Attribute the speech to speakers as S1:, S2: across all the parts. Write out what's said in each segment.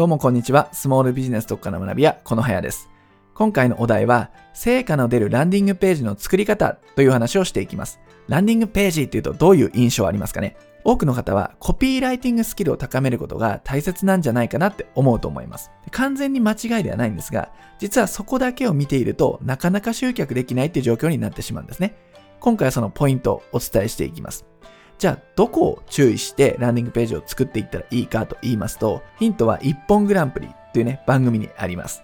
S1: どうもこんにちは。スモールビジネス特化の学び屋、このはやです。今回のお題は、成果の出るランディングページの作り方という話をしていきます。ランディングページっていうとどういう印象ありますかね多くの方はコピーライティングスキルを高めることが大切なんじゃないかなって思うと思います。完全に間違いではないんですが、実はそこだけを見ているとなかなか集客できないっていう状況になってしまうんですね。今回はそのポイントをお伝えしていきます。じゃあ、どこを注意してランディングページを作っていったらいいかと言いますと、ヒントは一本グランプリというね、番組にあります。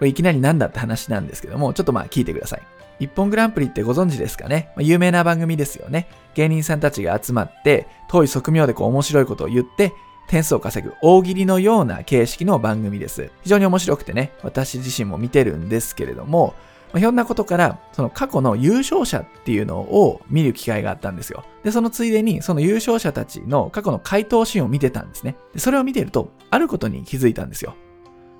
S1: これいきなりなんだって話なんですけども、ちょっとまあ聞いてください。一本グランプリってご存知ですかね、まあ、有名な番組ですよね。芸人さんたちが集まって、遠い側面でこう面白いことを言って、点数を稼ぐ大喜利のような形式の番組です。非常に面白くてね、私自身も見てるんですけれども、まあ、ひょんなことから、その過去の優勝者っていうのを見る機会があったんですよ。で、そのついでに、その優勝者たちの過去の回答シーンを見てたんですね。で、それを見てると、あることに気づいたんですよ。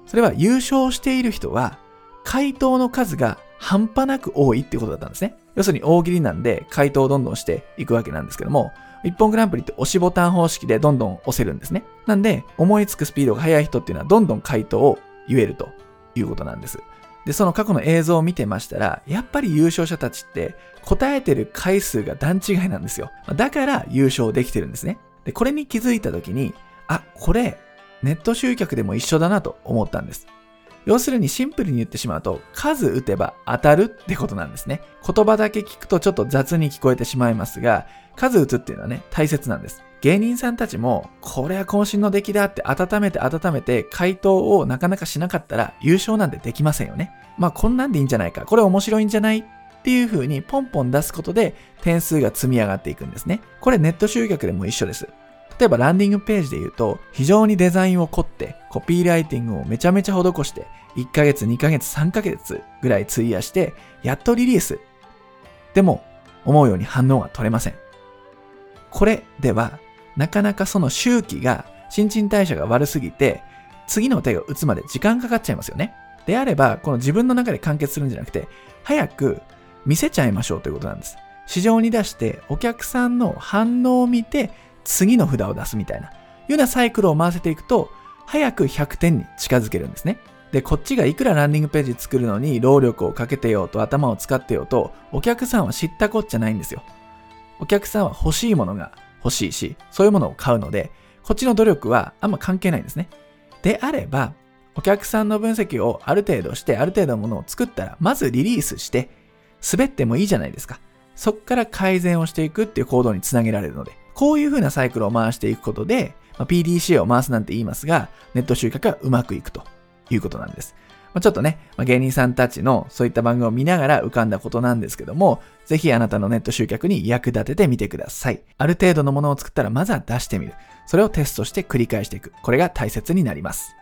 S1: それは優勝している人は、回答の数が半端なく多いってことだったんですね。要するに大喜利なんで回答をどんどんしていくわけなんですけども、一本グランプリって押しボタン方式でどんどん押せるんですね。なんで、思いつくスピードが速い人っていうのはどんどん回答を言えるということなんです。で、その過去の映像を見てましたら、やっぱり優勝者たちって答えてる回数が段違いなんですよ。だから優勝できてるんですね。で、これに気づいた時に、あ、これ、ネット集客でも一緒だなと思ったんです。要するにシンプルに言ってしまうと、数打てば当たるってことなんですね。言葉だけ聞くとちょっと雑に聞こえてしまいますが、数打つっていうのはね、大切なんです。芸人さんたちも、これは渾身の出来だって温めて温めて回答をなかなかしなかったら優勝なんてできませんよね。まあこんなんでいいんじゃないか。これ面白いんじゃないっていう風にポンポン出すことで点数が積み上がっていくんですね。これネット集客でも一緒です。例えばランディングページで言うと、非常にデザインを凝って、コピーライティングをめちゃめちゃ施して、1ヶ月、2ヶ月、3ヶ月ぐらい費やして、やっとリリース。でも、思うように反応が取れません。これでは、なかなかその周期が、新陳代謝が悪すぎて、次の手を打つまで時間かかっちゃいますよね。であれば、この自分の中で完結するんじゃなくて、早く見せちゃいましょうということなんです。市場に出して、お客さんの反応を見て、次の札を出すみたいな、いうようなサイクルを回せていくと、早く100点に近づけるんですね。で、こっちがいくらランディングページ作るのに労力をかけてようと頭を使ってようと、お客さんは知ったこっちゃないんですよ。お客さんは欲しいものが欲しいし、そういうものを買うので、こっちの努力はあんま関係ないんですね。であれば、お客さんの分析をある程度して、ある程度のものを作ったら、まずリリースして、滑ってもいいじゃないですか。そっから改善をしていくっていう行動につなげられるので、こういう風なサイクルを回していくことで、まあ、PDCA を回すなんて言いますが、ネット集客はうまくいくということなんです。まあ、ちょっとね、まあ、芸人さんたちのそういった番組を見ながら浮かんだことなんですけども、ぜひあなたのネット集客に役立ててみてください。ある程度のものを作ったらまずは出してみる。それをテストして繰り返していく。これが大切になります。